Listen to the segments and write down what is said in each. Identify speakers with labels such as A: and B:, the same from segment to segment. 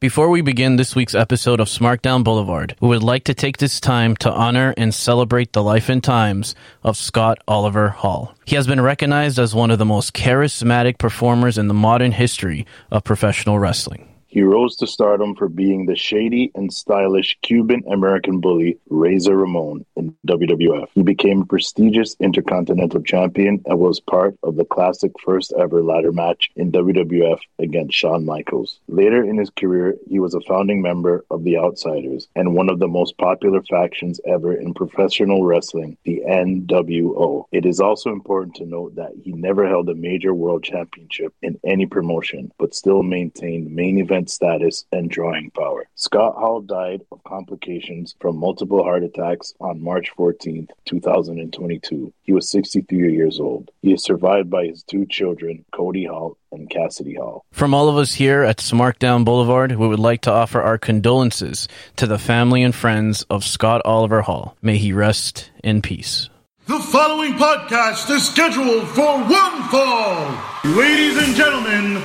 A: Before we begin this week's episode of Smarkdown Boulevard, we would like to take this time to honor and celebrate the life and times of Scott Oliver Hall. He has been recognized as one of the most charismatic performers in the modern history of professional wrestling.
B: He rose to stardom for being the shady and stylish Cuban American bully Razor Ramon in WWF. He became a prestigious Intercontinental Champion and was part of the classic first ever ladder match in WWF against Shawn Michaels. Later in his career, he was a founding member of the Outsiders and one of the most popular factions ever in professional wrestling, the NWO. It is also important to note that he never held a major world championship in any promotion, but still maintained main event status and drawing power. Scott Hall died of complications from multiple heart attacks on March 14, 2022. He was 63 years old. He is survived by his two children, Cody Hall and Cassidy Hall.
A: From all of us here at Smarkdown Boulevard, we would like to offer our condolences to the family and friends of Scott Oliver Hall. May he rest in peace.
C: The following podcast is scheduled for one fall. Ladies and gentlemen,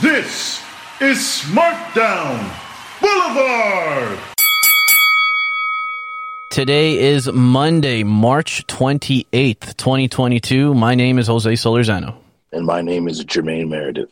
C: this is Smarkdown Boulevard.
A: Today is Monday, March 28th, 2022. My name is Jose Solorzano.
B: And my name is Jermaine Meredith.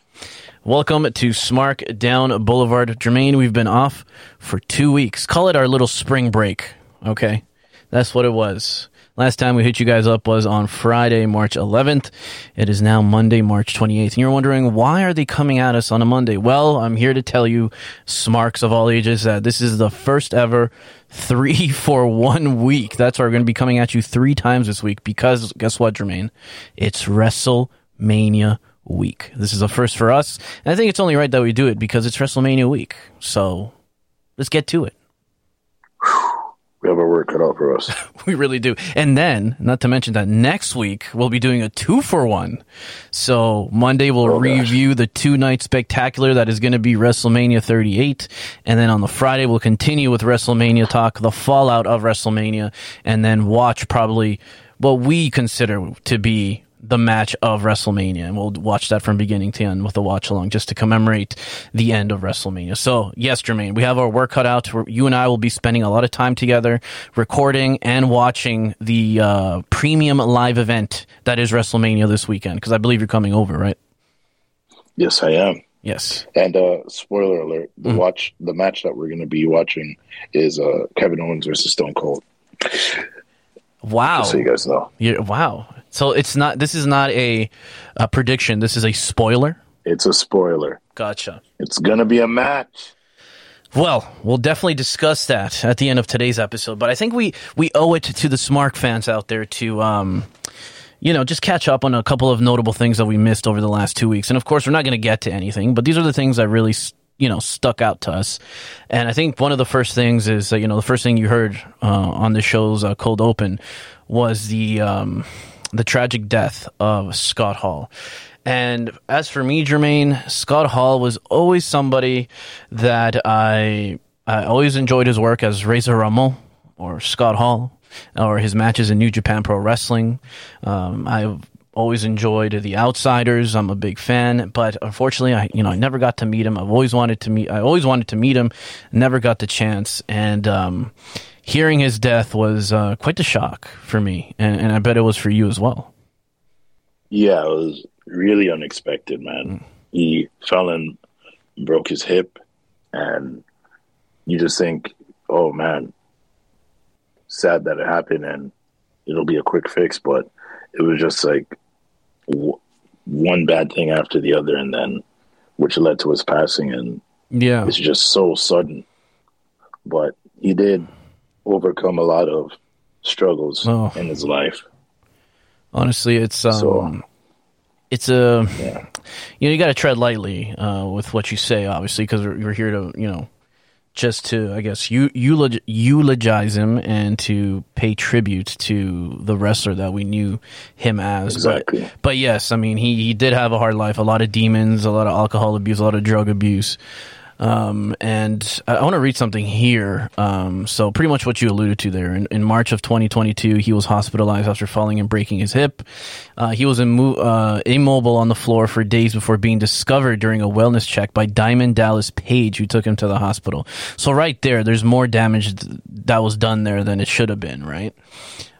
A: Welcome to Smark Down Boulevard. Jermaine, we've been off for two weeks. Call it our little spring break. Okay. That's what it was. Last time we hit you guys up was on Friday, March 11th. It is now Monday, March 28th. And you're wondering, why are they coming at us on a Monday? Well, I'm here to tell you, smarks of all ages, that this is the first ever three for one week. That's why we're going to be coming at you three times this week because guess what, Jermaine? It's WrestleMania week. This is a first for us. And I think it's only right that we do it because it's WrestleMania week. So let's get to it.
B: We have our work cut out for us.
A: we really do. And then, not to mention that next week we'll be doing a two for one. So Monday we'll
B: Oh, gosh.
A: review the two night spectacular that is going to be WrestleMania 38. And then on the Friday we'll continue with WrestleMania talk, the fallout of WrestleMania, and then watch probably what we consider to be the match of WrestleMania. And we'll watch that from beginning to end with a watch along just to commemorate the end of WrestleMania. So, yes, Jermaine, we have our work cut out. You and I will be spending a lot of time together recording and watching the uh, premium live event that is WrestleMania this weekend because I believe you're coming over, right?
B: yes, I am.
A: Yes.
B: And uh, spoiler alert: the
A: Mm.
B: watch, the match that we're going to be watching is uh, Kevin Owens versus Stone Cold.
A: Wow.
B: Just so you guys know,
A: You're, wow. So it's not, this is not a, a prediction. This is a spoiler.
B: it's a spoiler.
A: Gotcha.
B: It's going to be a match.
A: Well, we'll definitely discuss that at the end of today's episode. But I think we we owe it to the Smark fans out there to, um, you know, just catch up on a couple of notable things that we missed over the last two weeks. And of course, we're not going to get to anything, but these are the things that really, you know, stuck out to us. And I think one of the first things is, uh, you know, the first thing you heard uh, on the show's uh, cold open was the um, the tragic death of Scott Hall. And as for me, Jermaine, Scott Hall was always somebody that I I always enjoyed his work as Razor Ramon or Scott Hall or his matches in New Japan Pro Wrestling. Um, I've always enjoyed the Outsiders. I'm a big fan, but unfortunately, I you know I never got to meet him. I've always wanted to meet. I always wanted to meet him, never got the chance. And um, hearing his death was uh, quite the shock for me, and, and I bet it was for you as well.
B: Yeah, it was really unexpected, man. He fell and broke his hip, and you just think, oh man, sad that it happened, and it'll be a quick fix. But it was just like w- one bad thing after the other, and then which led to his passing, and
A: Yeah,
B: it's just so sudden. But he did overcome a lot of struggles
A: Oh.
B: in his life.
A: honestly, it's um,
B: So-
A: it's a
B: Yeah.
A: you know you got to tread lightly uh, with what you say, obviously, because we're, we're here to you know just to I guess you eulogi- eulogize him and to pay tribute to the wrestler that we knew him as.
B: Exactly.
A: But, but yes, I mean he he did have a hard life, a lot of demons, a lot of alcohol abuse, a lot of drug abuse. Um, and I, want to read something here. Um, so pretty much what you alluded to there. In, in March of 2022, he was hospitalized after falling and breaking his hip. Uh, he was immo- uh, immobile on the floor for days before being discovered during a wellness check by Diamond Dallas Page, who took him to the hospital. So right there, there's more damage th- that was done there than it should have been, right?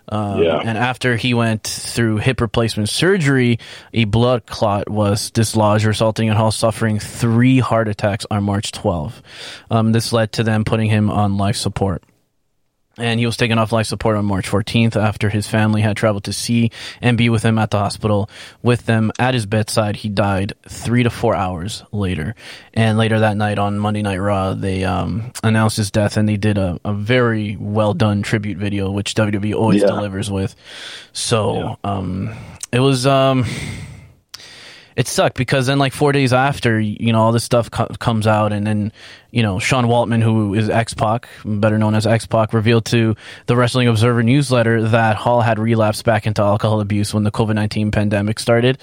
A: Um,
B: Yeah.
A: And after he went through hip replacement surgery, a blood clot was dislodged, resulting in Hall suffering three heart attacks on March 12. Um, this led to them putting him on life support. And he was taken off life support on March 14th after his family had traveled to see and be with him at the hospital. With them at his bedside, he died three to four hours later. And later that night on Monday Night Raw, they um, announced his death and they did a, a very well done tribute video, which WWE always
B: Yeah.
A: delivers with. So um, it was. Um, it sucked because then like four days after you know all this stuff co- comes out and then you know sean waltman who is x-pac better known as x-pac revealed to the wrestling observer newsletter that hall had relapsed back into alcohol abuse when the covid-19 pandemic started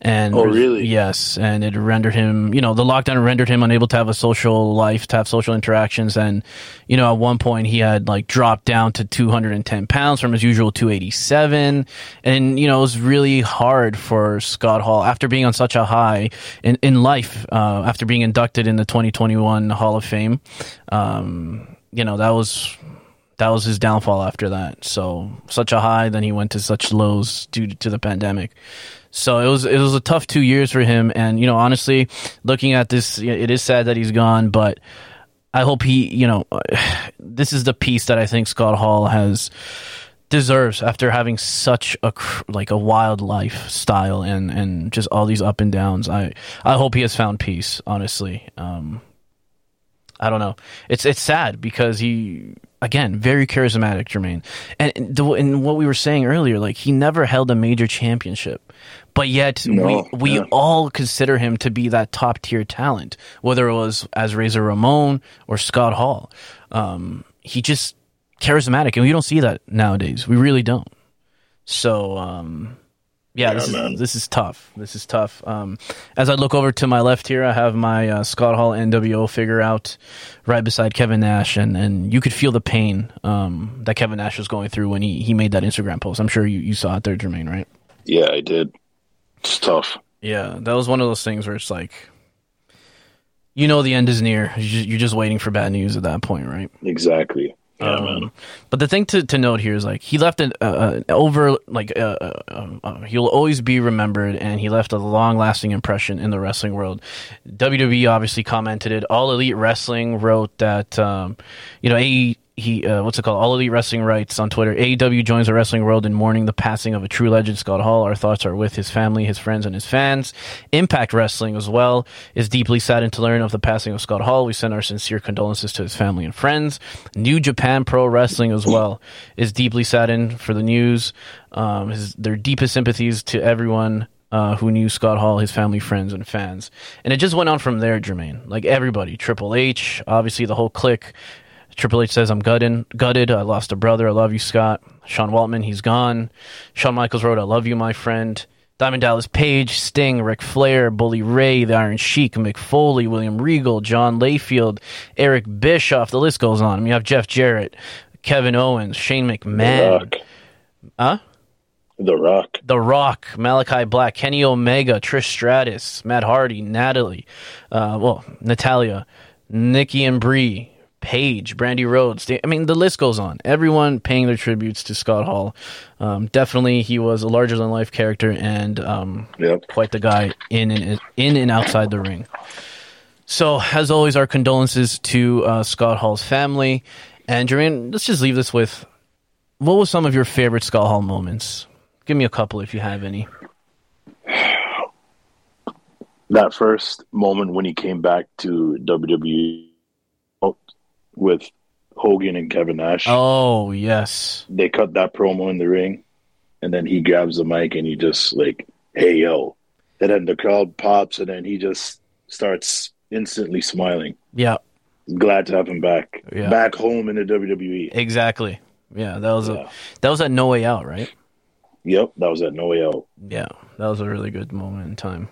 A: and
B: Oh, really?
A: yes and it rendered him you know the lockdown rendered him unable to have a social life to have social interactions and you know at one point he had like dropped down to 210 pounds from his usual 287 and you know it was really hard for scott hall after being on such a high in, in life uh, after being inducted in the 2021 hall of fame um, you know that was that was his downfall after that. So such a high, then he went to such lows due to the pandemic. So it was it was a tough two years for him. And you know, honestly, looking at this, it is sad that he's gone. But I hope he, you know, this is the piece that I think Scott Hall has deserves after having such a like a wild lifestyle and and just all these up and downs. I I hope he has found peace. Honestly, um, I don't know. It's it's sad because he again very charismatic, Jermaine, and the, and what we were saying earlier, like he never held a major championship, but yet
B: No,
A: we we
B: yeah.
A: all consider him to be that top tier talent, whether it was as Razor Ramon or Scott Hall. Um, he just charismatic, and we don't see that nowadays. We really don't. So. Um, yeah, this is this is tough. This is tough. Um, as I look over to my left here, I have my uh, Scott Hall NWO figure out right beside Kevin Nash, and, and you could feel the pain um, that Kevin Nash was going through when he, he made that Instagram post. I'm sure you, you saw it there, Jermaine, right?
B: Yeah, I did. It's tough.
A: Yeah, that was one of those things where it's like, you know, the end is near. You're just waiting for bad news at that point, right?
B: Exactly. Yeah,
A: Um,
B: man.
A: But the thing to, to note here is like he left an uh, uh, over like uh, uh, uh, uh, he'll always be remembered, and he left a long lasting impression in the wrestling world. WWE obviously commented it. All Elite Wrestling wrote that um, you know a he uh, what's it called? All Elite Wrestling writes on Twitter. AEW joins the wrestling world in mourning the passing of a true legend, Scott Hall. Our thoughts are with his family, his friends, and his fans. Impact Wrestling as well is deeply saddened to learn of the passing of Scott Hall. We send our sincere condolences to his family and friends. New Japan Pro Wrestling as well is deeply saddened for the news. Um, his, their deepest sympathies to everyone uh, who knew Scott Hall, his family, friends, and fans. And it just went on from there, Jermaine. Like everybody, Triple H, obviously the whole clique. Triple H says, I'm gutted. gutted. I lost a brother. I love you, Scott. Sean Waltman, he's gone. Shawn Michaels wrote, I love you, my friend. Diamond Dallas Page, Sting, Ric Flair, Bully Ray, The Iron Sheik, Mick Foley, William Regal, John Layfield, Eric Bischoff. The list goes on. I mean, you have Jeff Jarrett, Kevin Owens, Shane McMahon. The.
B: Rock.
A: Huh?
B: The Rock.
A: The Rock, Malakai Black, Kenny Omega, Trish Stratus, Matt Hardy, Natalie, uh, well, Natalya, Nikki and Brie, Paige, Brandi Rhodes. I mean, the list goes on. Everyone paying their tributes to Scott Hall. Um, definitely, he was a larger than life character and um,
B: Yep.
A: quite the guy in and in and outside the ring. So, as always, our condolences to uh, Scott Hall's family. And Jermaine, let's just leave this with what was some of your favorite Scott Hall moments? Give me a couple if you have any.
B: That first moment when he came back to WWE with Hogan and Kevin Nash.
A: Oh yes,
B: They cut that promo in the ring, and then he grabs the mic and he just like, "Hey yo," and then the crowd pops, and then he just starts instantly smiling.
A: yeah,
B: Glad to have him back,
A: Yeah.
B: back home in the WWE.
A: exactly. Yeah, that was
B: Yeah.
A: a that was at No Way Out, right?
B: Yep, that was at No Way Out.
A: Yeah, that was a really good moment in time.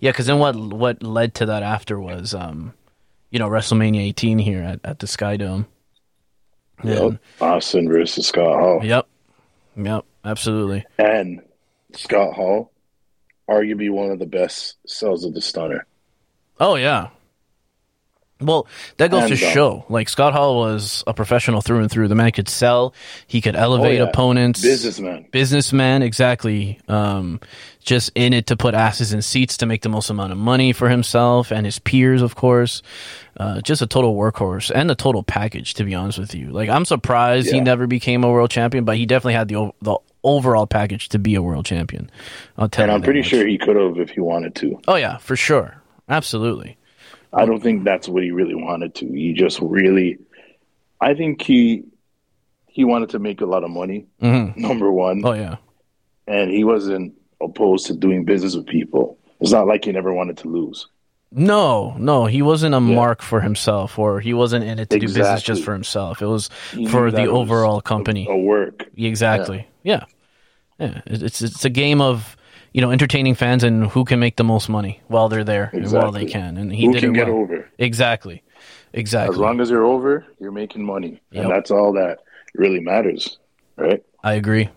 A: Yeah, because then what what led to that after was, um, you know WrestleMania 18 here at, at the Sky Dome.
B: Yep. Austin versus Scott Hall.
A: Yep. Yep. Absolutely.
B: And Scott Hall, arguably one of the best sells of the stunner.
A: Oh yeah. Well, that goes
B: And,
A: to
B: um,
A: show. Like Scott Hall was a professional through and through. The man could sell. He could elevate
B: Oh, yeah.
A: opponents.
B: Businessman.
A: businessman exactly um just in it to put asses in seats to make the most amount of money for himself and his peers of course uh just a total workhorse and a total package to be honest with you like i'm surprised he never became a world champion but he definitely had the the overall package to be a world champion i'll tell
B: And
A: you
B: I'm pretty
A: much.
B: sure he could have if he wanted to.
A: oh yeah for sure absolutely
B: I don't think that's what he really wanted to. He just really, I think he he wanted to make a lot of money.
A: Mhm.
B: Number one,
A: oh yeah
B: and he wasn't opposed to doing business with people. It's not like he never wanted to lose.
A: no no he wasn't a mark for himself or he wasn't in it to do business just for himself it was
B: He
A: for the
B: that it was
A: overall company
B: A work.
A: Exactly. Yeah. Yeah. It- It's it's a game of you know entertaining fans and who can make the most money while they're there and while they can. And he
B: Who
A: did
B: can
A: it
B: get
A: well.
B: over?
A: Exactly. Exactly.
B: As long as you're over, you're making money,
A: Yep.
B: and that's all that really matters, right?
A: I agree.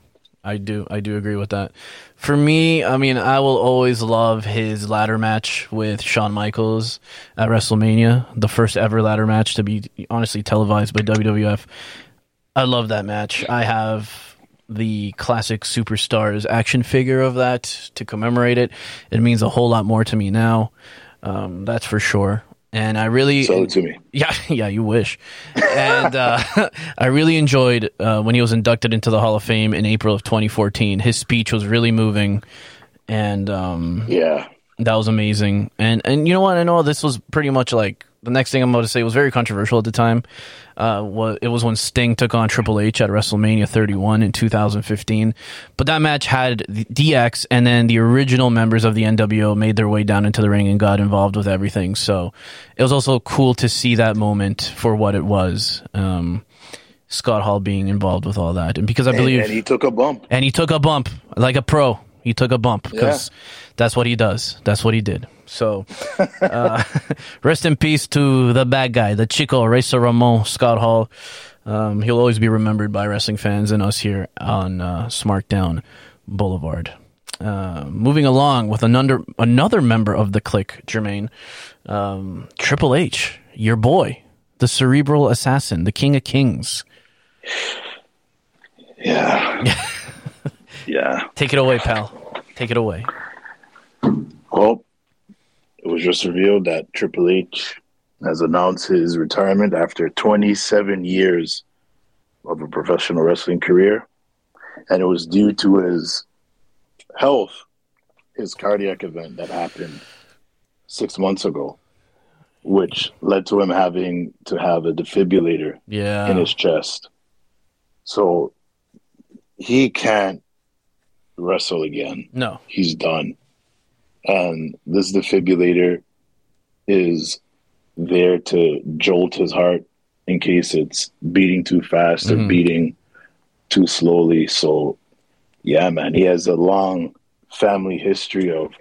A: I do. I do agree with that. For me, I mean, I will always love his ladder match with Shawn Michaels at WrestleMania, the first ever ladder match to be honestly televised by WWF. I love that match. I have the classic superstars action figure of that to commemorate it. It means a whole lot more to me now. Um, that's for sure. And I really
B: Sell it to me.
A: yeah, yeah, you wish. And uh, I really enjoyed uh, when he was inducted into the Hall of Fame in April of 2014. His speech was really moving, and um,
B: Yeah,
A: that was amazing. And and you know what? I know this was pretty much like the next thing I'm about to say was very controversial at the time. Uh, it was when Sting took on Triple H at WrestleMania 31 in 2015. But that match had the DX and then the original members of the NWO made their way down into the ring and got involved with everything. So it was also cool to see that moment for what it was. Um, Scott Hall being involved with all that, and because I believe
B: and he took a bump.
A: and he took a bump like a pro. He took a bump because that's what he does. That's what he did. So, uh, rest in peace to the bad guy, the Chico Razor Ramon Scott Hall. Um, he'll always be remembered by wrestling fans and us here on uh, Smarkdown Boulevard. Uh, moving along with another another member of the clique, Jermaine um, Triple H, your boy, the cerebral assassin, the king of kings.
B: Yeah, yeah.
A: Take it away, pal. Take it away.
B: Well, it was just revealed that Triple H has announced his retirement after 27 years of a professional wrestling career, and it was due to his health, his cardiac event that happened six months ago, which led to him having to have a defibrillator
A: Yeah.
B: in his chest. So he can't wrestle again.
A: no.
B: He's done. And this defibrillator is there to jolt his heart in case it's beating too fast or
A: Mhm.
B: beating too slowly. So, yeah, man, he has a long family history of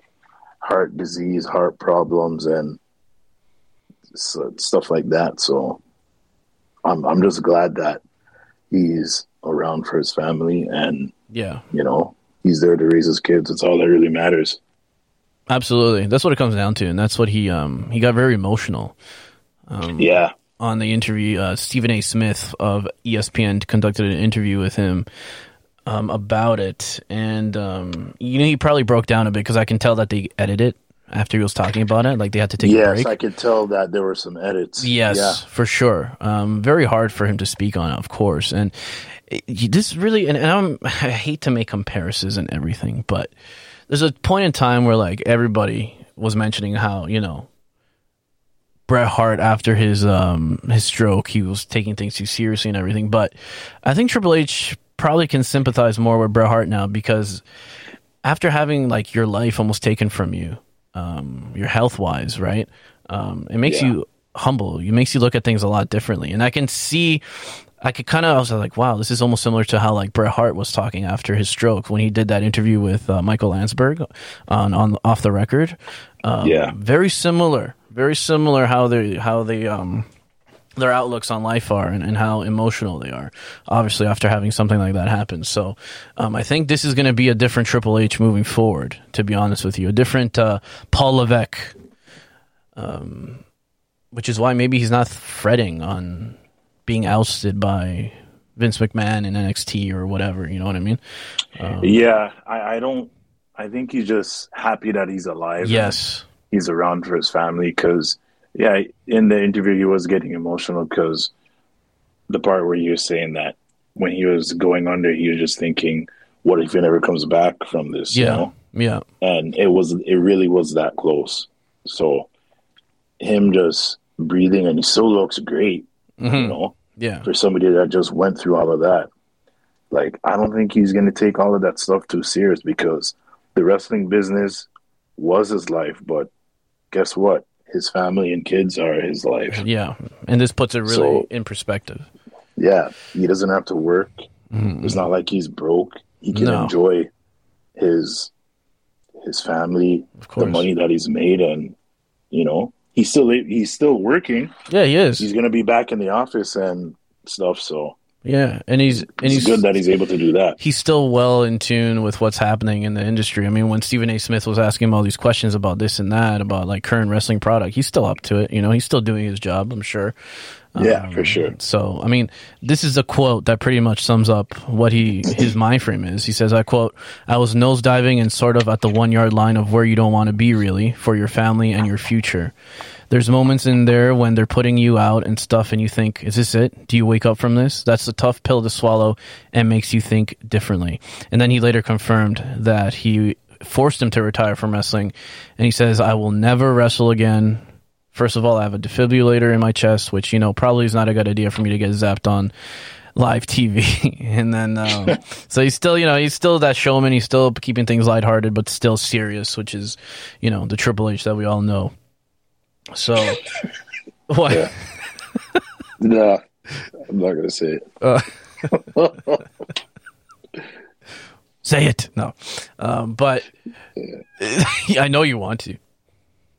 B: heart disease, heart problems, and stuff like that. So, I'm I'm just glad that he's around for his family, and
A: Yeah.
B: you know he's there to raise his kids. It's all that really matters.
A: Absolutely. That's what it comes down to, and that's what he um he got very emotional
B: Yeah,
A: on the interview. Uh, Stephen A. Smith of ESPN conducted an interview with him um, about it, and um, you know he probably broke down a bit because I can tell that they edited it after he was talking about it, like they had to take a
B: yes,
A: break.
B: I could tell that there were some edits.
A: Yes,
B: yeah,
A: for sure. Um, very hard for him to speak on, of course. And it, this really, and, and I hate to make comparisons and everything, but there's a point in time where like everybody was mentioning how you know Bret Hart after his um his stroke, he was taking things too seriously and everything. But I think Triple H probably can sympathize more with Bret Hart now because after having like your life almost taken from you, um, your health wise, right? Um, it makes
B: Yeah.
A: you humble. It makes you look at things a lot differently. And I can see, I could kind of, I was like, wow, this is almost similar to how like Bret Hart was talking after his stroke when he did that interview with uh, Michael Landsberg on on off the record. Um,
B: Yeah.
A: very similar, very similar how they how they um their outlooks on life are and, and how emotional they are. Obviously, after having something like that happen, so um, I think this is going to be a different Triple H moving forward. To be honest with you, a different uh, Paul Levesque, um, which is why maybe he's not fretting on being ousted by Vince McMahon in NXT or whatever. You know what I mean?
B: Um, yeah, I, I don't. I think he's just happy that he's alive.
A: Yes,
B: he's around for his family because yeah, in the interview he was getting emotional because the part where he was saying that when he was going under, he was just thinking, "What if he never comes back from this?"
A: Yeah,
B: you know?
A: yeah.
B: And it was, it really was that close. So him just breathing, and he still looks great.
A: Mm-hmm.
B: You know,
A: yeah,
B: for somebody that just went through all of that. Like, I don't think he's going to take all of that stuff too serious because the wrestling business was his life, but guess what? His family and kids are his life.
A: Yeah, and this puts it really so, in perspective.
B: Yeah, he doesn't have to work.
A: Mm-hmm.
B: It's not like he's broke. He can
A: No.
B: enjoy his his family,
A: Of
B: the money that he's made, and you know he's still he's still working.
A: Yeah, he is.
B: He's gonna be back in the office and stuff. So
A: yeah, and he's and
B: it's
A: he's
B: good that he's able to do that.
A: he's still well in tune with what's happening in the industry. I mean, when Stephen A. Smith was asking him all these questions about this and that, about like current wrestling product, he's still up to it. You know, he's still doing his job. I'm sure.
B: Yeah,
A: Um,
B: for sure.
A: So, I mean, this is a quote that pretty much sums up what he his mind frame is. He says, "I quote: I was nose diving and sort of at the one yard line of where you don't want to be, really, for your family and your future. There's moments in there when they're putting you out and stuff, and you think, is this it? Do you wake up from this? That's a tough pill to swallow and makes you think differently." And then he later confirmed that he forced him to retire from wrestling, and he says, "I will never wrestle again." First of all, I have a defibrillator in my chest, which you know probably is not a good idea for me to get zapped on live TV. and then, um, so he's still, you know, he's still that showman. He's still keeping things lighthearted, but still serious, which is, you know, the Triple H that we all know. So, what?
B: Yeah. No, I'm not gonna say it.
A: Uh, say it. No, um, but I know you want to.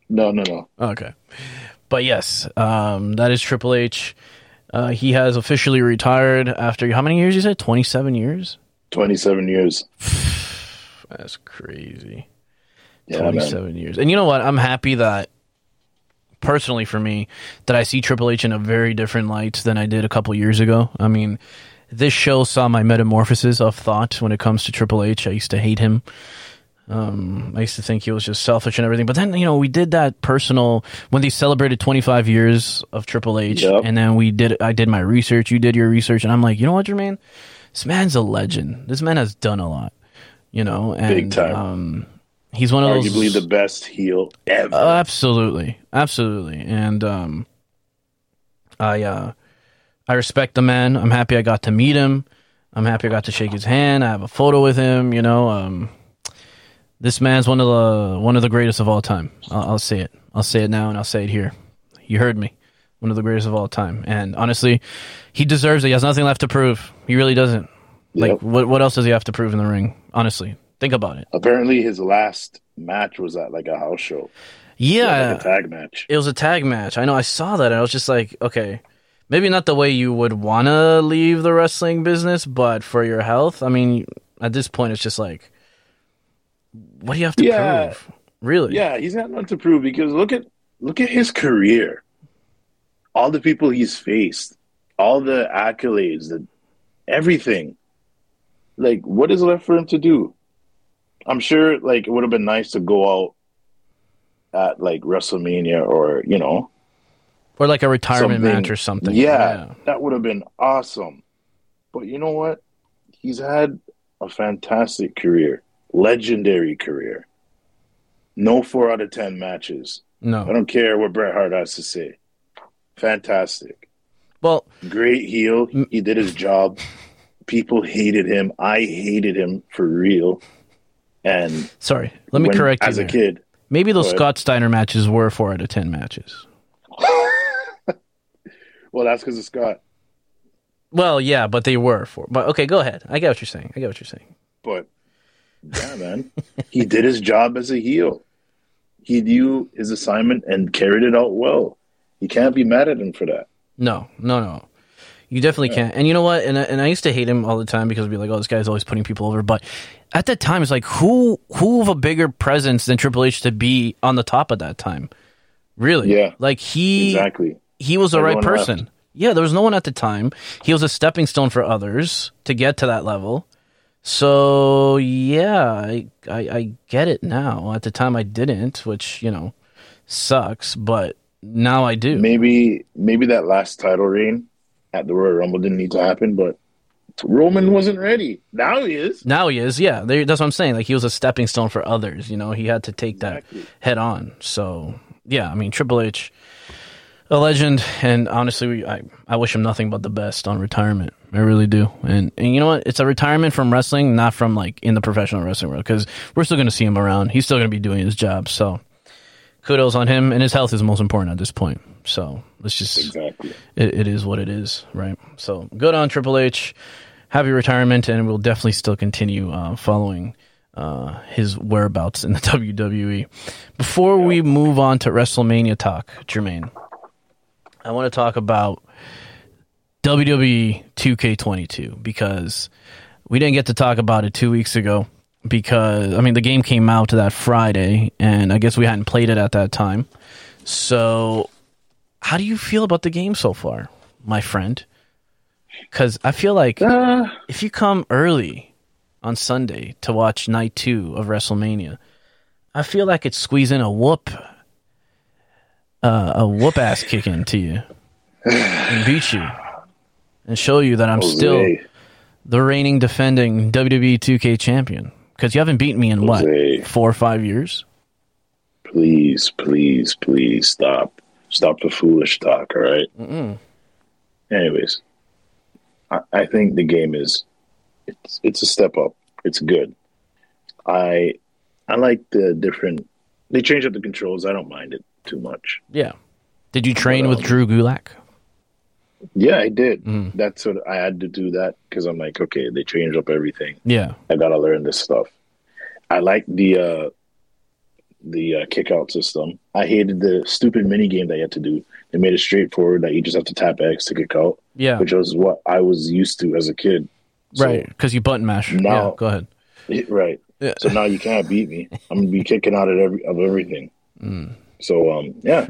B: No, no, no.
A: Okay. But yes, um, that is Triple H. Uh, he has officially retired after how many years? You said twenty-seven years.
B: Twenty-seven years.
A: That's crazy.
B: Yeah, man.
A: Twenty-seven years. And you know what? I'm happy that, personally for me, that I see Triple H in a very different light than I did a couple years ago. I mean, this show saw my metamorphosis of thought when it comes to Triple H. I used to hate him. Um, I used to think he was just selfish and everything. But then, you know, we did that personal when they celebrated 25 years of Triple H,
B: Yep.
A: and then we did. I did my research. You did your research, and I'm like, you know what, Jermaine, this man's a legend. This man has done a lot. You know, and
B: Big time.
A: Um, he's one of those
B: Arguably the best heel ever.
A: uh, absolutely, absolutely, and um, I uh, I respect the man. I'm happy I got to meet him. I'm happy I got to shake his hand. I have a photo with him. You know, um, this man's one of the one of the greatest of all time. I'll, I'll say it. I'll say it now, and I'll say it here. You heard me. One of the greatest of all time. And honestly, he deserves it. He has nothing left to prove. He really doesn't. Like,
B: Yep.
A: what what else does he have to prove in the ring? Honestly, think about it.
B: Apparently, his last match was at like a house show.
A: Yeah,
B: like a tag match.
A: It was a tag match. I know. I saw that. And I was just like, okay, maybe not the way you would want to leave the wrestling business, but for your health. I mean, at this point, it's just like, what do you have to
B: Yeah.
A: prove? Really?
B: Yeah, he's got nothing to prove because look at look at his career. All the people he's faced, all the accolades, the everything. Like, what is left for him to do? I'm sure, like, it would have been nice to go out at like WrestleMania or you know,
A: Or like a retirement
B: something-
A: match or something.
B: Yeah, that would have been awesome. But you know what? He's had a fantastic career, legendary career. No four out of ten matches.
A: No, I
B: don't care what Bret Hart has to say. Fantastic.
A: Well,
B: Great heel. He did his job. People hated him. I hated him for real. And
A: sorry. Let me
B: when-
A: correct you.
B: as a kid.
A: Maybe those Scott Steiner matches were four out of ten matches.
B: Well, that's because of Scott.
A: Well, yeah, but they were four. But okay, go ahead. I get what you're saying. I get what you're saying.
B: But yeah, man, he did his job as a heel. he knew his assignment and carried it out well. You can't be mad at him for that.
A: No, no, no. You definitely can't. And you know what? And I, and I used to hate him all the time because I'd be like, "Oh, this guy's always putting people over." But at that time, it's like, who who of a bigger presence than Triple H to be on the top at that time? Really?
B: Yeah.
A: Like he
B: Exactly.
A: he was the right person.
B: left.
A: Yeah, there was no one at the time. He was a stepping stone for others to get to that level. So yeah, I, I I get it now. At the time, I didn't, which you know sucks. But now I do.
B: Maybe maybe that last title reign at the Royal Rumble didn't need to happen, but Roman wasn't ready. Now he is.
A: Now he is. Yeah, there, that's what I'm saying. Like he was a stepping stone for others. You know, he had to take that head on. So yeah, I mean Triple H, a legend, and honestly, we, I I wish him nothing but the best on retirement. I really do. And and you know what? It's a retirement from wrestling, not from like in the professional wrestling world, because we're still going to see him around. He's still going to be doing his job. So kudos on him, and his health is most important at this point. So let's just
B: Exactly.
A: it, it is what it is, right? So good on Triple H. Happy retirement, and we'll definitely still continue uh, following uh, his whereabouts in the WWE. Before we move on to WrestleMania talk, Jermaine, I want to talk about WWE 2K22 because we didn't get to talk about it two weeks ago because I mean the game came out that Friday, and I guess we hadn't played it at that time. So how do you feel about the game so far, my friend? Because I feel like
B: Uh,
A: if you come early on Sunday to watch night two of WrestleMania, I feel like it's squeezing a whoop, uh, a whoop ass kick into you and beat you and show you that I'm still the reigning defending WWE 2K champion. Because you haven't beaten me in what, four or five years?
B: please, please, please stop. Stop the foolish talk, all right? Anyways, I, I think the game is it's it's a step up. It's good. I I like the different. They change up the controls. I don't mind it too much.
A: Yeah. Did you train
B: But,
A: with
B: um,
A: Drew Gulak?
B: Yeah, I did.
A: Mhm.
B: That's what I had to do that because I'm like, okay, they changed up everything.
A: Yeah.
B: I gotta learn this stuff. I like the uh the uh, kick out system. I hated the stupid mini game that you had to do. They made it straightforward that you just have to tap X to kick out,
A: Yeah.
B: which was what I was used to as a kid. So-
A: right. Because you button mash.
B: Now-
A: yeah. Go ahead.
B: right.
A: Yeah.
B: So now you can't beat me. I'm gonna be kicking out at every of everything.
A: Mm.
B: So um yeah,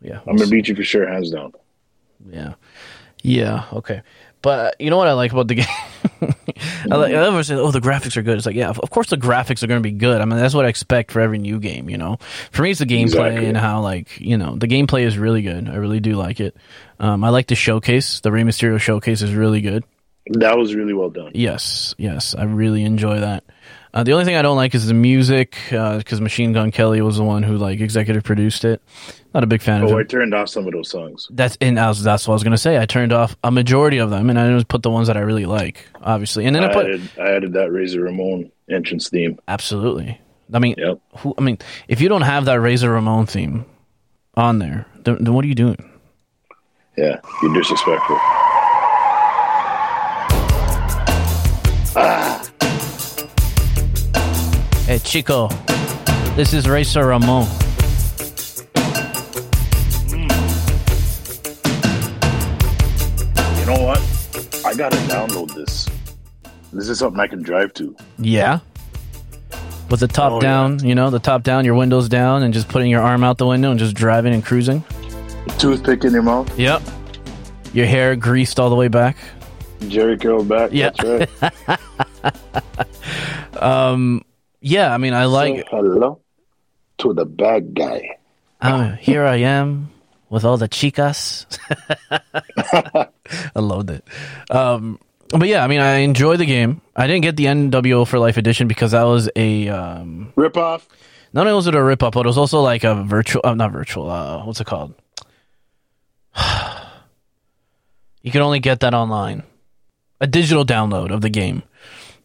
A: Yeah.
B: I'm gonna beat you for sure, hands down.
A: Yeah. Yeah. Okay. But you know what I like about the game? I like. Said, "Oh, the graphics are good." It's like, yeah, of of course the graphics are going to be good. I mean, that's what I expect for every new game. You know, for me, it's the gameplay
B: Exactly.
A: and how like you know the gameplay is really good. I really do like it. Um, I like the showcase. The Rey Mysterio showcase is really good.
B: That was really well done.
A: Yes, yes, I really enjoy that. Uh, the only thing I don't like is the music because Machine Gun Kelly was the one who like executive produced it. Not a big fan of
B: Oh. I turned off some of those songs.
A: That's and I was, that's what I was gonna say. I turned off a majority of them, and I just put the ones that I really like, obviously. And then I,
B: I
A: put
B: added, I added that Razor Ramon entrance theme.
A: absolutely. I mean,
B: Yep.
A: who? I mean, if you don't have that Razor Ramon theme on there, then, then what are you doing?
B: Yeah, you're disrespectful.
A: Hey, Chico, this is Razor Ramon.
B: You know what? I gotta download this. This is something I can drive to.
A: Yeah. With the top
B: Oh,
A: down, you know, the top down, your windows down, and just putting your arm out the window and just driving and cruising.
B: Toothpick in your mouth,
A: Yep. Your hair greased all the way back.
B: Jheri curl back.
A: Yeah.
B: That's right.
A: Um, Yeah, I mean, I like.
B: Say hello to the bad guy.
A: Uh, here I am with all the chicas. I loved it. Um, but yeah, I mean, I enjoy the game. I didn't get the NWO for Life edition because that was a um,
B: Rip off.
A: not only was it a rip up, but it was also like a virtual, uh, not virtual. Uh, what's it called? you can only get that online, a digital download of the game.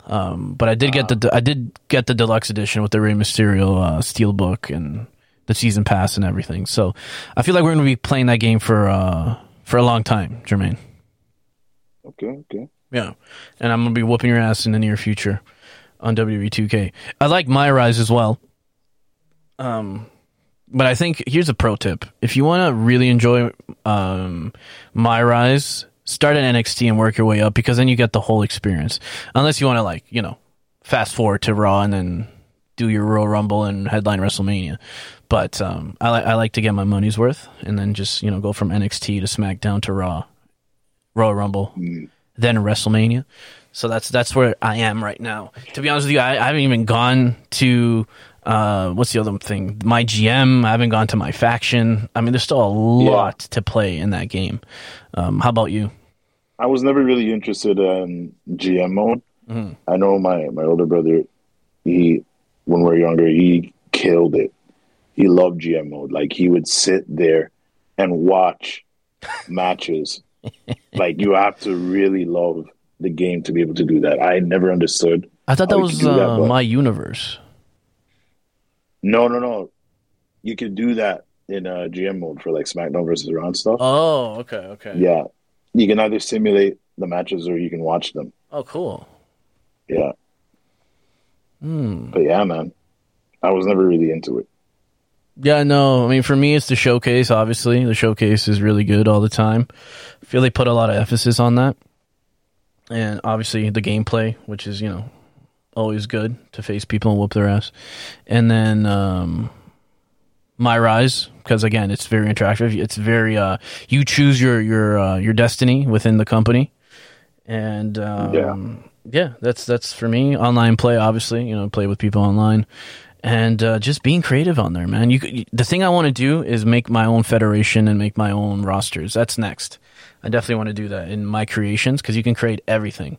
A: Um, but I did get the I did get the deluxe edition with the Rey Mysterio uh, steelbook and the season pass and everything. So I feel like we're going to be playing that game for uh, for a long time, Jermaine.
B: Okay, okay.
A: Yeah, and I'm gonna be whooping your ass in the near future on WWE 2K. I like My Rise as well. Um, but I think here's a pro tip: if you want to really enjoy um, my rise, start at NXT and work your way up because then you get the whole experience. Unless you want to like you know fast forward to Raw and then do your Royal Rumble and headline WrestleMania. But um, I, li- I like to get my money's worth and then just you know go from NXT to SmackDown to Raw, Royal Rumble, then WrestleMania. So that's that's where I am right now. To be honest with you, I, I haven't even gone to uh, what's the other thing? My GM. I haven't gone to my faction. I mean, there's still a lot to play in that game. Um, how about you?
B: I was never really interested in GM mode.
A: Mhm.
B: I know my my older brother, he when we were younger, he killed it. He loved GM mode. Like he would sit there and watch matches. like you have to really love the game to be able to do that. I never understood.
A: I thought that was
B: do that,
A: uh, my universe.
B: No, no, no. You could do that in uh, GM mode for like SmackDown versus Raw stuff.
A: Oh, okay, okay.
B: Yeah, you can either simulate the matches or you can watch them.
A: Oh, cool.
B: Yeah,
A: Hmm.
B: but yeah, man, I was never really into it.
A: Yeah, no. I mean, for me, it's the showcase. Obviously, the showcase is really good all the time. I feel they put a lot of emphasis on that, and obviously the gameplay, which is you know always good to face people and whoop their ass, and then um, my rise because again, it's very interactive. It's very uh, you choose your your uh, your destiny within the company, and um,
B: Yeah.
A: yeah, that's that's for me. Online play, obviously, you know, play with people online, and uh, just being creative on there, man. You, the thing I want to do is make my own federation and make my own rosters. That's next. I definitely want to do that in my creations because you can create everything.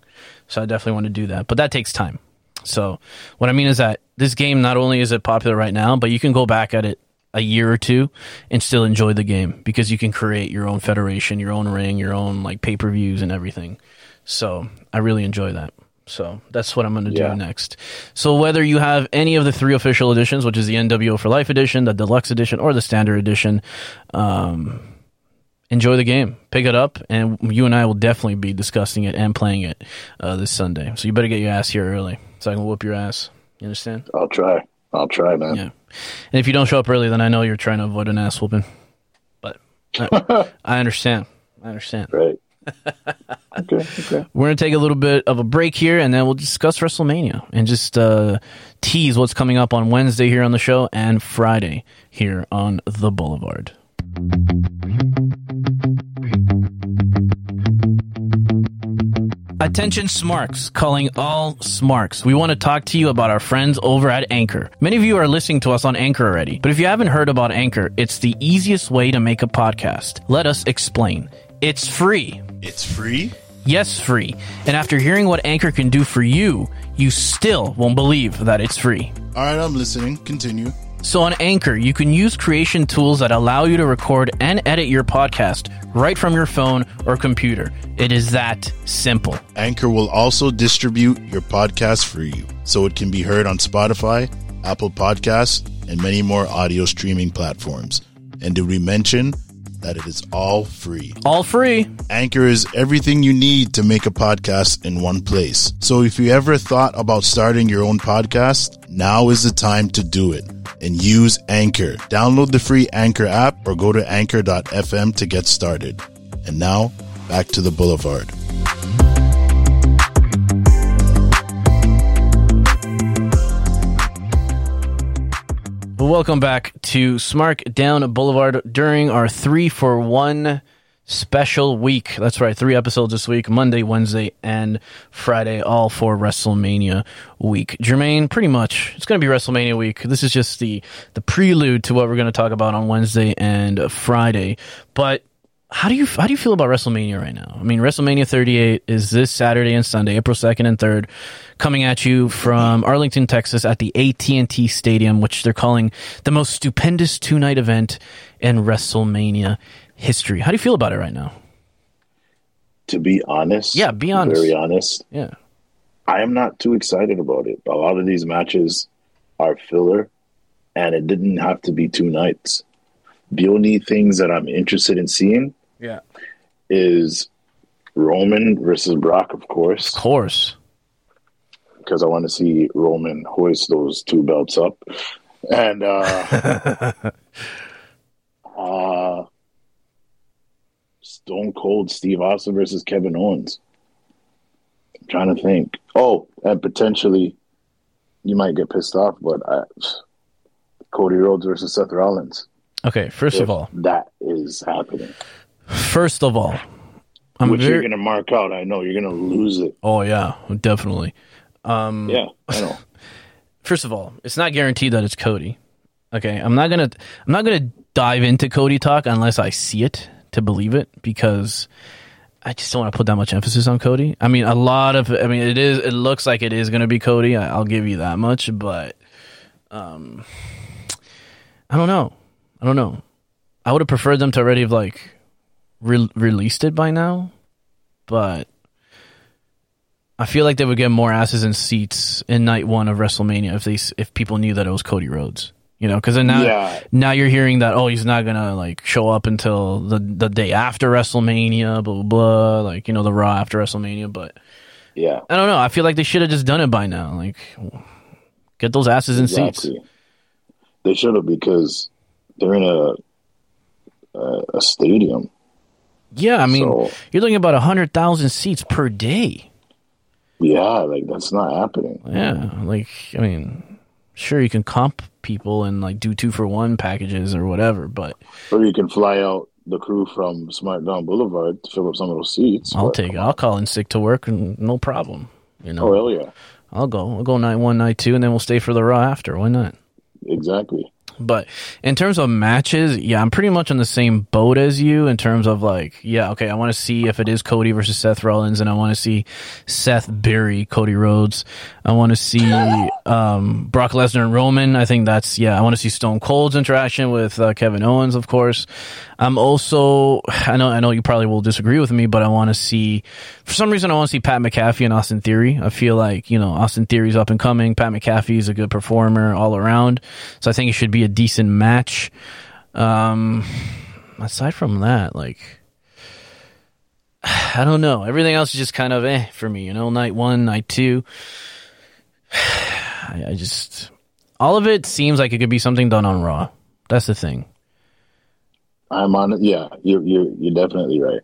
A: So I definitely want to do that, but that takes time. So what I mean is that this game not only is it popular right now, but you can go back at it a year or two and still enjoy the game because you can create your own federation, your own ring, your own like pay per views and everything. So I really enjoy that. So that's what I'm going to
B: Yeah.
A: do next. So whether you have any of the three official editions, which is the NWO for Life edition, the deluxe edition, or the standard edition, um, enjoy the game. Pick it up, and you and I will definitely be discussing it and playing it uh, this Sunday. So you better get your ass here early so I can whoop your ass. You understand?
B: I'll try. I'll try, man.
A: Yeah. And if you don't show up early, then I know you're trying to avoid an ass whooping. But I, I understand. I understand.
B: Right. okay. Okay.
A: We're going to take a little bit of a break here and then we'll discuss WrestleMania and just uh, tease what's coming up on Wednesday here on the show and Friday here on The Boulevard. Attention Smarks, calling all Smarks. We want to talk to you about our friends over at Anchor. Many of you are listening to us on Anchor already, but if you haven't heard about Anchor, it's the easiest way to make a podcast. Let us explain. It's free.
D: It's free?
A: Yes, free. And after hearing what Anchor can do for you, you still won't believe that it's free.
D: All right, I'm listening. Continue.
A: So on Anchor, you can use creation tools that allow you to record and edit your podcast right from your phone or computer. It is that simple.
D: Anchor will also distribute your podcast for you so it can be heard on Spotify, Apple Podcasts, and many more audio streaming platforms. And did we mention that it is all free?
A: All free.
D: Anchor is everything you need to make a podcast in one place. So if you ever thought about starting your own podcast, now is the time to do it and use Anchor. Download the free Anchor app or go to anchor.fm to get started. And now, back to the boulevard.
A: Welcome back to Smark Down Boulevard during our three for one special week. That's right, three episodes this week Monday, Wednesday, and Friday, all for WrestleMania week. Jermaine, pretty much, it's going to be WrestleMania week. This is just the, the prelude to what we're going to talk about on Wednesday and Friday. But how do you how do you feel about WrestleMania right now? I mean, WrestleMania 38 is this Saturday and Sunday, April 2nd and 3rd, coming at you from Arlington, Texas, at the AT&T Stadium, which they're calling the most stupendous two night event in WrestleMania history. How do you feel about it right now?
B: To be honest,
A: Yeah, be honest.
B: Very honest.
A: Yeah,
B: I am not too excited about it. A lot of these matches are filler, and it didn't have to be two nights. The only things that I'm interested in seeing
A: yeah,
B: is Roman versus Brock, of course,
A: of course.
B: because I want to see Roman hoist those two belts up. and uh, uh, Stone Cold Steve Austin versus Kevin Owens. I'm trying to think. Oh, and potentially, you might get pissed off, but I, Cody Rhodes versus Seth Rollins.
A: Okay, first
B: If
A: of all,
B: that is happening,
A: first of all, I'm
B: which you're going to mark out. I know you're going to lose it.
A: Oh yeah, definitely. Um,
B: Yeah, I know.
A: first of all, it's not guaranteed that it's Cody. Okay, I'm not gonna I'm not gonna dive into Cody talk unless I see it to believe it because I just don't want to put that much emphasis on Cody. I mean, a lot of I mean, it is it looks like it is gonna be Cody. I, I'll give you that much, but um, I don't know. I don't know. I would have preferred them to already have like re- released it by now, but I feel like they would get more asses and seats in night one of WrestleMania if they if people knew that it was Cody Rhodes. You know, because then now
B: Yeah.
A: now you're hearing that oh he's not gonna like show up until the the day after WrestleMania, blah blah blah. Like you know the Raw after WrestleMania, but
B: Yeah,
A: I don't know. I feel like they should have just done it by now. Like get those asses in seats.
B: They should have because they're in a a, a stadium.
A: Yeah, I mean
B: So-
A: you're looking about hundred thousand seats per day.
B: Yeah, like that's not happening.
A: Yeah, like I mean, sure you can comp people and like do two for one packages or whatever, but
B: Or you can fly out the crew from Smarkdown Boulevard to fill up some of those seats.
A: I'll
B: but-
A: take it. I'll call in sick to work and no problem. You know,
B: Oh hell yeah,
A: I'll go. I'll go night one, night two, and then we'll stay for the raw after. Why not?
B: exactly.
A: But in terms of matches, yeah, I'm pretty much on the same boat as you in terms of like, yeah, okay, I want to see if it is Cody versus Seth Rollins, and I want to see Seth bury Cody Rhodes. I want to see um, Brock Lesnar and Roman. I think that's yeah. I want to see Stone Cold's interaction with uh, Kevin Owens, of course. I'm also, I know, I know you probably will disagree with me, but I want to see, for some reason, I want to see Pat McAfee and Austin Theory. I feel like you know Austin Theory's up and coming. Pat McAfee is a good performer all around, so I think it should be a decent match. Um, aside from that, like. I don't know. Everything else is just kind of eh for me, you know. Night one, night two. I, I just all of it seems like it could be something done on Raw. That's the thing.
B: I'm on it. Yeah, you're you're you're definitely right.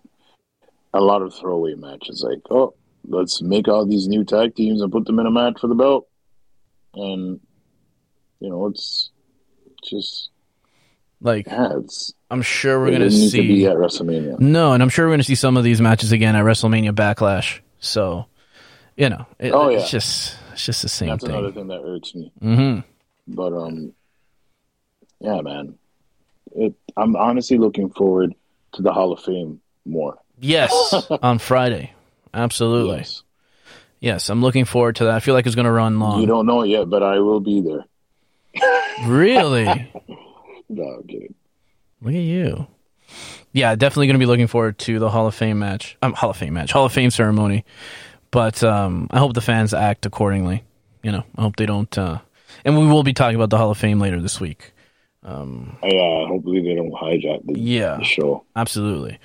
B: A lot of throwaway matches, like oh, let's make all these new tag teams and put them in a match for the belt, and you know it's just
A: Like
B: yeah, it's
A: I'm sure we're gonna
B: to be
A: see
B: at WrestleMania.
A: no, and I'm sure we're gonna see some of these matches again at WrestleMania Backlash. So, you know, it,
B: Oh,
A: it's just it's just the same thing.
B: That's another
A: thing.
B: thing that irks me.
A: hmm
B: But um, yeah, man, it. I'm honestly looking forward to the Hall of Fame more.
A: Yes, on Friday. Absolutely.
B: Yes.
A: Yes, I'm looking forward to that. I feel like it's gonna run long.
B: You don't know it yet, but I will be there.
A: Really?
B: No, I'm kidding.
A: Look at you. Yeah, definitely going to be looking forward to the Hall of Fame match. Um, Hall of Fame match, Hall of Fame ceremony. But um, I hope the fans act accordingly. You know, I hope they don't. Uh, and we will be talking about the Hall of Fame later this week.
B: I, uh, hopefully they don't hijack the,
A: Yeah.
B: the show.
A: Absolutely.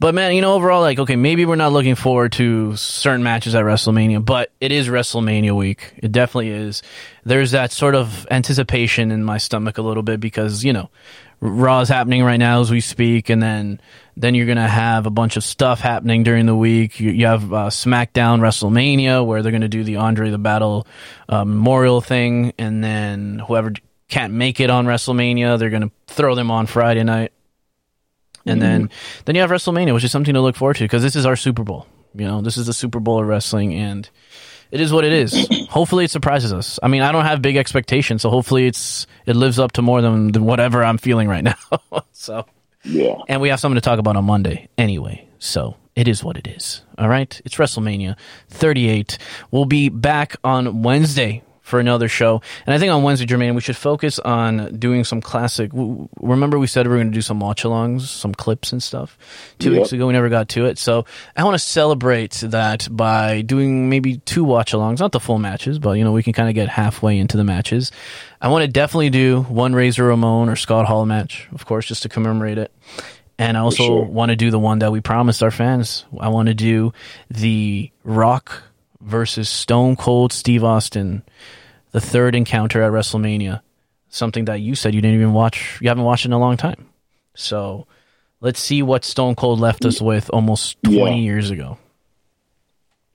A: But man, you know, overall, like, okay, maybe we're not looking forward to certain matches at WrestleMania, but it is WrestleMania week. It definitely is. There's that sort of anticipation in my stomach a little bit because, you know, Raw is happening right now as we speak, and then then you're gonna have a bunch of stuff happening during the week. You, you have uh, SmackDown WrestleMania where they're gonna do the Andre the Battle uh, memorial thing, and then whoever can't make it on WrestleMania, they're gonna throw them on Friday night and mm-hmm. then then you have WrestleMania, which is something to look forward to because this is our Super Bowl. You know, this is the Super Bowl of wrestling, and it is what it is. hopefully, it surprises us. I mean, I don't have big expectations, so hopefully, it's it lives up to more than, than whatever I'm feeling right now. so,
B: Yeah.
A: and we have something to talk about on Monday anyway. So it is what it is. All right, it's WrestleMania 38. We'll be back on Wednesday for another show, and I think on Wednesday, Jermaine, we should focus on doing some classic. w- Remember, we said we were going to do some watch-alongs, some clips and stuff. Two
B: Yep.
A: weeks ago, we never got to it, so I want to celebrate that by doing maybe two watch-alongs, not the full matches, but you know we can kind of get halfway into the matches. I want to definitely do one Razor Ramon or Scott Hall match, of course, just to commemorate it. And I also
B: sure.
A: want to do the one that we promised our fans. I want to do the Rock versus Stone Cold Steve Austin, the third encounter at WrestleMania. something that you said you didn't even watch. You haven't watched in a long time. So let's see what Stone Cold left us with almost 20
B: Yeah.
A: years ago.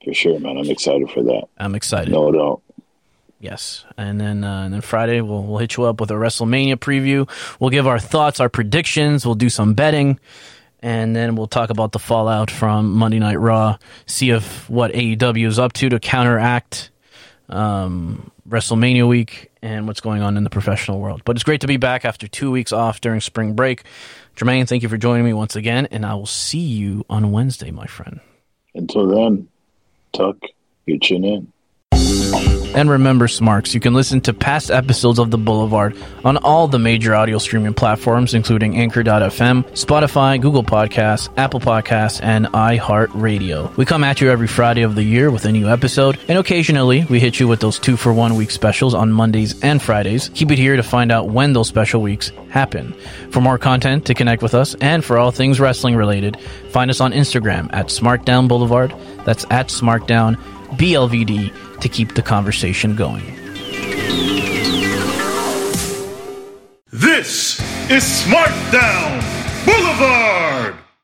B: For sure, man. I'm excited for that.
A: I'm excited.
B: No doubt.
A: Yes, and then uh, and then Friday we'll we'll hit you up with a WrestleMania preview. We'll give our thoughts, our predictions. We'll do some betting, and then we'll talk about the fallout from Monday Night Raw. See if what AEW is up to to counteract um, WrestleMania week and what's going on in the professional world. But it's great to be back after two weeks off during spring break. Jermaine, thank you for joining me once again, and I will see you on Wednesday, my friend.
B: Until then, tuck your chin in.
A: And remember, Smarks, you can listen to past episodes of The Boulevard on all the major audio streaming platforms, including Anchor.fm, Spotify, Google Podcasts, Apple Podcasts, and iHeartRadio. We come at you every Friday of the year with a new episode, and occasionally we hit you with those two for one week specials on Mondays and Fridays. Keep it here to find out when those special weeks happen. For more content to connect with us and for all things wrestling related, find us on Instagram at Smarkdown Boulevard. That's at Smarkdown BLVD to keep the conversation going.
C: This is Smarkdown Boulevard.